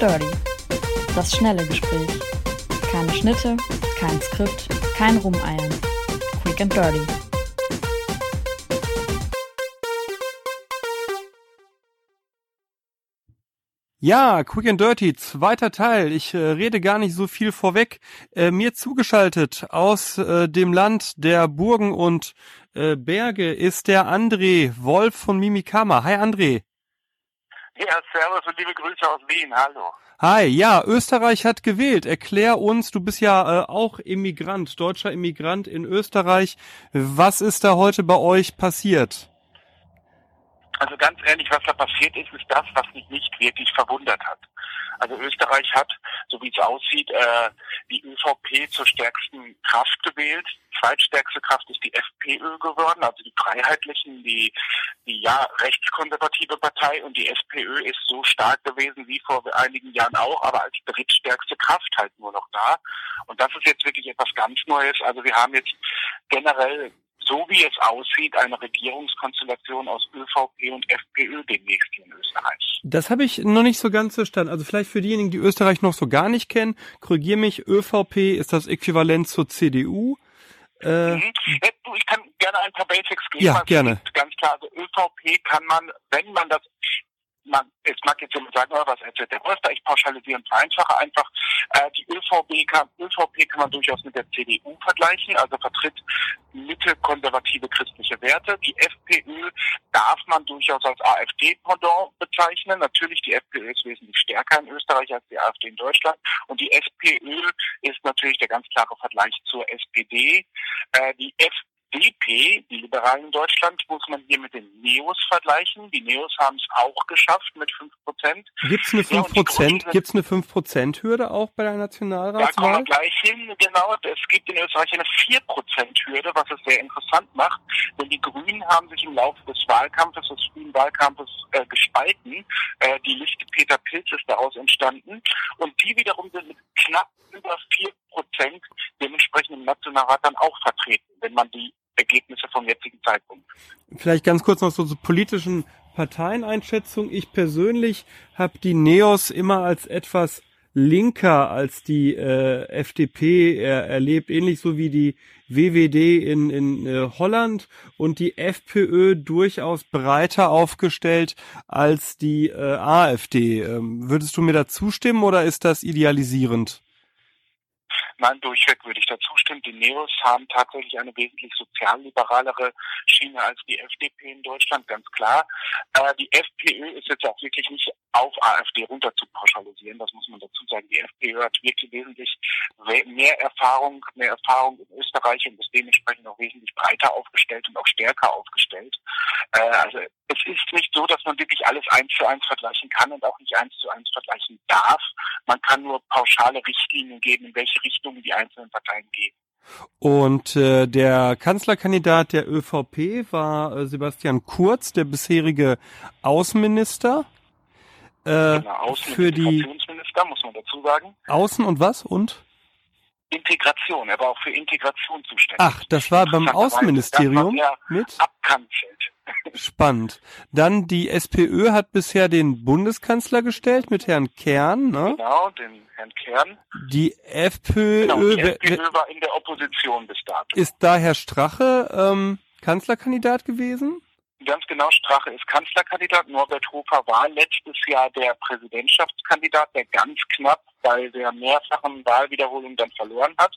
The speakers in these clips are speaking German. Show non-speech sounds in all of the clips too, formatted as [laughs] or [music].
Das schnelle Gespräch. Keine Schnitte, kein Skript, kein Rumeiern. Quick and Dirty. Ja, Quick and Dirty, zweiter Teil. Ich äh, rede gar nicht so viel vorweg. Äh, mir zugeschaltet aus äh, dem Land der Burgen und äh, Berge ist der André Wolf von Mimikama. Hi André. Ja, servus und liebe Grüße aus Wien. Hallo. Hi, ja, Österreich hat gewählt. Erklär uns, du bist ja äh, auch Immigrant, deutscher Immigrant in Österreich. Was ist da heute bei euch passiert? Also ganz ehrlich, was da passiert ist, ist das, was mich nicht wirklich verwundert hat. Also Österreich hat, so wie es aussieht, äh, die ÖVP zur stärksten Kraft gewählt. Zweitstärkste Kraft ist die FPÖ geworden, also die Freiheitlichen, die, die ja rechtskonservative Partei und die SPÖ ist so stark gewesen wie vor einigen Jahren auch, aber als drittstärkste Kraft halt nur noch da. Und das ist jetzt wirklich etwas ganz Neues. Also wir haben jetzt generell so wie es aussieht, eine Regierungskonstellation aus ÖVP und FPÖ demnächst in Österreich. Das habe ich noch nicht so ganz verstanden. Also vielleicht für diejenigen, die Österreich noch so gar nicht kennen, korrigier mich, ÖVP ist das Äquivalent zur CDU. Äh, mhm. Ich kann gerne ein paar Basics geben. Ja, gerne. Ganz klar, also ÖVP kann man, wenn man das man, es mag jetzt jemand sagen, oh, was erzählt der Wolf da, ich pauschalisiere und vereinfache einfach. Äh, die ÖVP kann, ÖVP kann man durchaus mit der CDU vergleichen, also vertritt Mitte konservative christliche Werte. Die FPÖ darf man durchaus als AfD-Pendant bezeichnen. Natürlich, die FPÖ ist wesentlich stärker in Österreich als die AfD in Deutschland. Und die SPÖ ist natürlich der ganz klare Vergleich zur SPD. Äh, die F DP, die Liberalen in Deutschland, muss man hier mit den Neos vergleichen. Die Neos haben es auch geschafft mit 5 Prozent. Gibt es eine 5 Prozent, ja, gibt's eine 5 Prozent Hürde auch bei der Nationalratswahl? Da kommen wir gleich hin, genau. Es gibt in Österreich eine 4 Prozent Hürde, was es sehr interessant macht, denn die Grünen haben sich im Laufe des Wahlkampfes, des frühen Wahlkampfes äh, gespalten. Äh, die Liste Peter Pilz ist daraus entstanden und die wiederum sind mit knapp über 4 Prozent dementsprechend im Nationalrat dann auch vertreten, wenn man die Ergebnisse vom jetzigen Zeitpunkt. Vielleicht ganz kurz noch so zur politischen Parteieneinschätzung. Ich persönlich habe die Neos immer als etwas linker als die äh, FDP er, erlebt, ähnlich so wie die WWD in, in äh, Holland und die FPÖ durchaus breiter aufgestellt als die äh, AfD. Ähm, würdest du mir da zustimmen oder ist das idealisierend? Nein, durchweg würde ich da zustimmen. Die Neos haben tatsächlich eine wesentlich sozialliberalere Schiene als die FDP in Deutschland, ganz klar. Äh, die FPÖ ist jetzt auch wirklich nicht auf AfD runter zu pauschalisieren, das muss man dazu sagen. Die FPÖ hat wirklich wesentlich mehr Erfahrung, mehr Erfahrung in Österreich und ist dementsprechend auch wesentlich breiter aufgestellt und auch stärker aufgestellt. Äh, also es ist nicht so, dass man wirklich alles eins zu eins vergleichen kann und auch nicht eins zu eins vergleichen darf. Man kann nur pauschale Richtlinien geben, in welche Richtung die einzelnen Parteien gehen. Und äh, der Kanzlerkandidat der ÖVP war äh, Sebastian Kurz, der bisherige Außenminister. Äh, genau, Außen- für die muss man dazu sagen. Außen und was und? Integration. Er war auch für Integration zuständig. Ach, das war beim Außenministerium mit? Abkanzelt. Spannend. Dann die SPÖ hat bisher den Bundeskanzler gestellt mit Herrn Kern, ne? Genau, den Herrn Kern. Die FPÖ, genau, die FPÖ war in der Opposition bis dato. Ist da Herr Strache ähm, Kanzlerkandidat gewesen? Ganz genau, Strache ist Kanzlerkandidat. Norbert Hofer war letztes Jahr der Präsidentschaftskandidat, der ganz knapp bei der mehrfachen Wahlwiederholung dann verloren hat.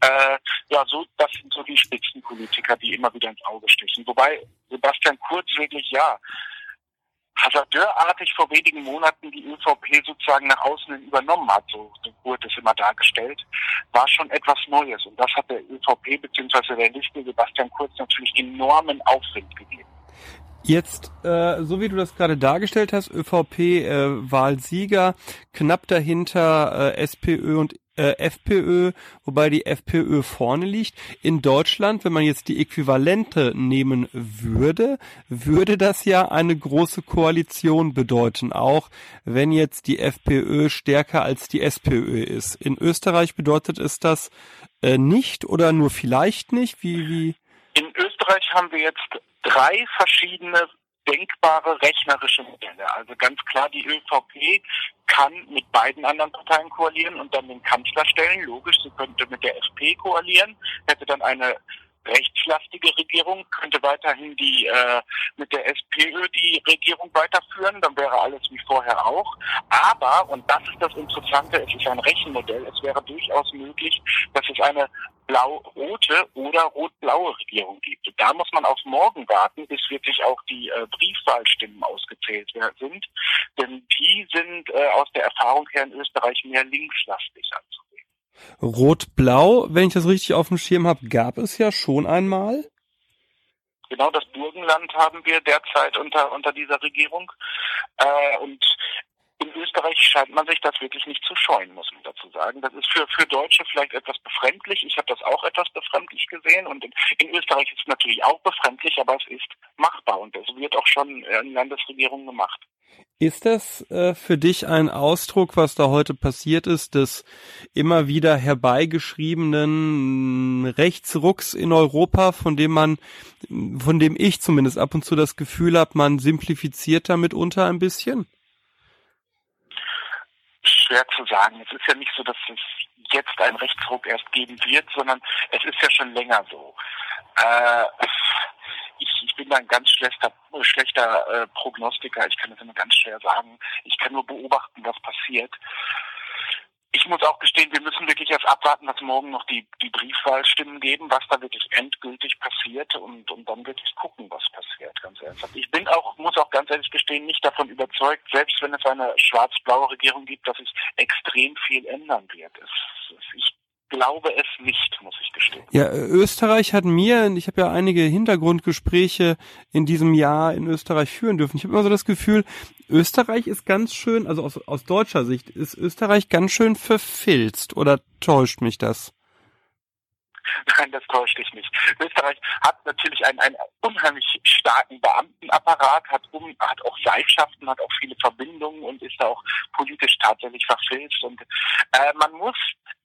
Äh, ja, so, das sind so die Spitzenpolitiker, die immer wieder ins Auge stechen. Wobei Sebastian Kurz wirklich, ja, Hasardeurartig vor wenigen Monaten die ÖVP sozusagen nach außen hin übernommen hat, so, wurde es immer dargestellt, war schon etwas Neues. Und das hat der ÖVP bzw. der Liste Sebastian Kurz natürlich enormen Aufwind gegeben. Jetzt, äh, so wie du das gerade dargestellt hast, ÖVP-Wahlsieger, äh, knapp dahinter äh, SPÖ und äh, FPÖ, wobei die FPÖ vorne liegt. In Deutschland, wenn man jetzt die Äquivalente nehmen würde, würde das ja eine große Koalition bedeuten, auch wenn jetzt die FPÖ stärker als die SPÖ ist. In Österreich bedeutet es das äh, nicht oder nur vielleicht nicht? Wie, wie? In Österreich haben wir jetzt drei verschiedene denkbare rechnerische Modelle. Also ganz klar, die ÖVP kann mit beiden anderen Parteien koalieren und dann den Kanzler stellen. Logisch, sie könnte mit der FP koalieren, hätte dann eine rechtslastige Regierung, könnte weiterhin die äh, mit der SPÖ die Regierung weiterführen, dann wäre alles wie vorher auch. Aber, und das ist das Interessante, es ist ein Rechenmodell, es wäre durchaus möglich, dass es eine blau-rote oder rot-blaue Regierung gibt. Und da muss man auf morgen warten, bis wirklich auch die äh, Briefwahlstimmen ausgezählt sind. Denn die sind äh, aus der Erfahrung her in Österreich mehr linkslastig anzusehen. Rot-Blau, wenn ich das richtig auf dem Schirm habe, gab es ja schon einmal. Genau, das Burgenland haben wir derzeit unter, unter dieser Regierung. Äh, und in Österreich scheint man sich das wirklich nicht zu scheuen, muss man dazu sagen. Das ist für, für Deutsche vielleicht etwas befremdlich. Ich habe das auch etwas befremdlich gesehen. Und in, in, Österreich ist es natürlich auch befremdlich, aber es ist machbar und es wird auch schon in Landesregierungen gemacht. Ist das äh, für dich ein Ausdruck, was da heute passiert ist, des immer wieder herbeigeschriebenen Rechtsrucks in Europa, von dem man, von dem ich zumindest ab und zu das Gefühl habe, man simplifiziert damit unter ein bisschen? Schwer zu sagen. Es ist ja nicht so, dass es jetzt einen Rechtsruck erst geben wird, sondern es ist ja schon länger so. Äh, ich, ich bin da ein ganz schlechter, schlechter äh, Prognostiker. Ich kann das immer ganz schwer sagen. Ich kann nur beobachten, was passiert. Ich muss auch gestehen, wir müssen wirklich erst abwarten, dass morgen noch die, die Briefwahlstimmen geben, was da wirklich endgültig passiert und, und dann wirklich gucken, was passiert, ganz ernsthaft. Ich bin auch, muss auch ganz ehrlich gestehen, nicht davon überzeugt, selbst wenn es eine schwarz-blaue Regierung gibt, dass es extrem viel ändern wird. Es, ich glaube es nicht, muss ich gestehen. Ja, Österreich hat mir, ich habe ja einige Hintergrundgespräche in diesem Jahr in Österreich führen dürfen. Ich habe immer so das Gefühl, Österreich ist ganz schön, also aus, aus deutscher Sicht, ist Österreich ganz schön verfilzt oder täuscht mich das? [laughs] Nein, das täuscht dich nicht. Österreich hat natürlich einen, einen unheimlich starken Beamtenapparat, hat, um, hat auch Seilschaften, hat auch viele Verbindungen und ist auch politisch tatsächlich verfilzt. Und äh, man muss,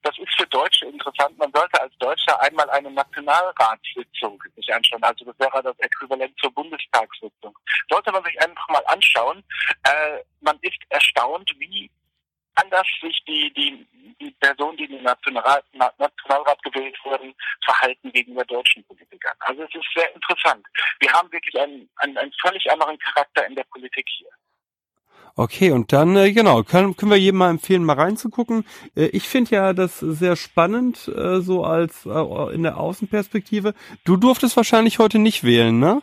das ist für Deutsche interessant, man sollte als Deutscher einmal eine Nationalratssitzung sich anschauen. Also das wäre das Äquivalent zur Bundestagssitzung. Sollte man sich einfach mal anschauen. Äh, man ist erstaunt, wie anders sich die, die, die Personen, die in den Nationalrat, Nationalrat gewählt wurden, verhalten gegenüber deutschen Politikern. Also es ist sehr interessant. Wir haben wirklich einen, einen, einen völlig anderen Charakter in der Politik hier. Okay, und dann, äh, genau, können, können wir jedem mal empfehlen, mal reinzugucken. Äh, ich finde ja das sehr spannend, äh, so als äh, in der Außenperspektive. Du durftest wahrscheinlich heute nicht wählen, ne?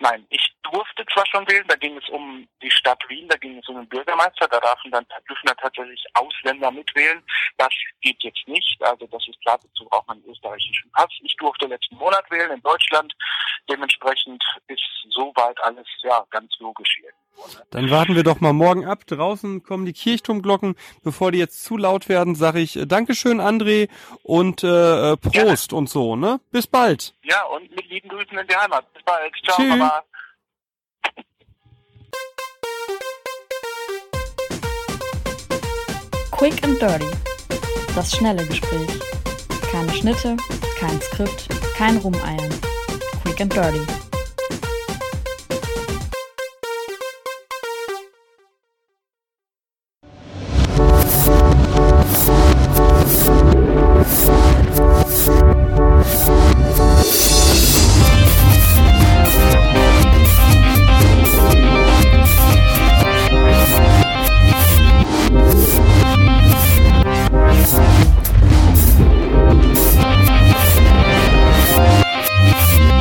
Nein, ich durfte zwar schon wählen, da ging es um die Stadt Wien, da ging es um den Bürgermeister, da dürfen dann, dürfen dann tatsächlich Ausländer mitwählen. Das geht jetzt nicht, also das ist klar, dazu braucht man einen österreichischen Pass. Ich durfte letzten Monat wählen in Deutschland, dementsprechend ist soweit alles ja ganz logisch hier. Dann warten wir doch mal morgen ab. Draußen kommen die Kirchturmglocken. Bevor die jetzt zu laut werden, sage ich äh, Dankeschön, André, und äh, äh Prost Gerne. und so, ne? Bis bald. Ja, und mit lieben Grüßen in die Heimat. Bis bald. Ciao, Tschüss. Mama. Quick and Dirty. Das schnelle Gespräch. Keine Schnitte, kein Skript, kein Rumeiern. Quick and Dirty.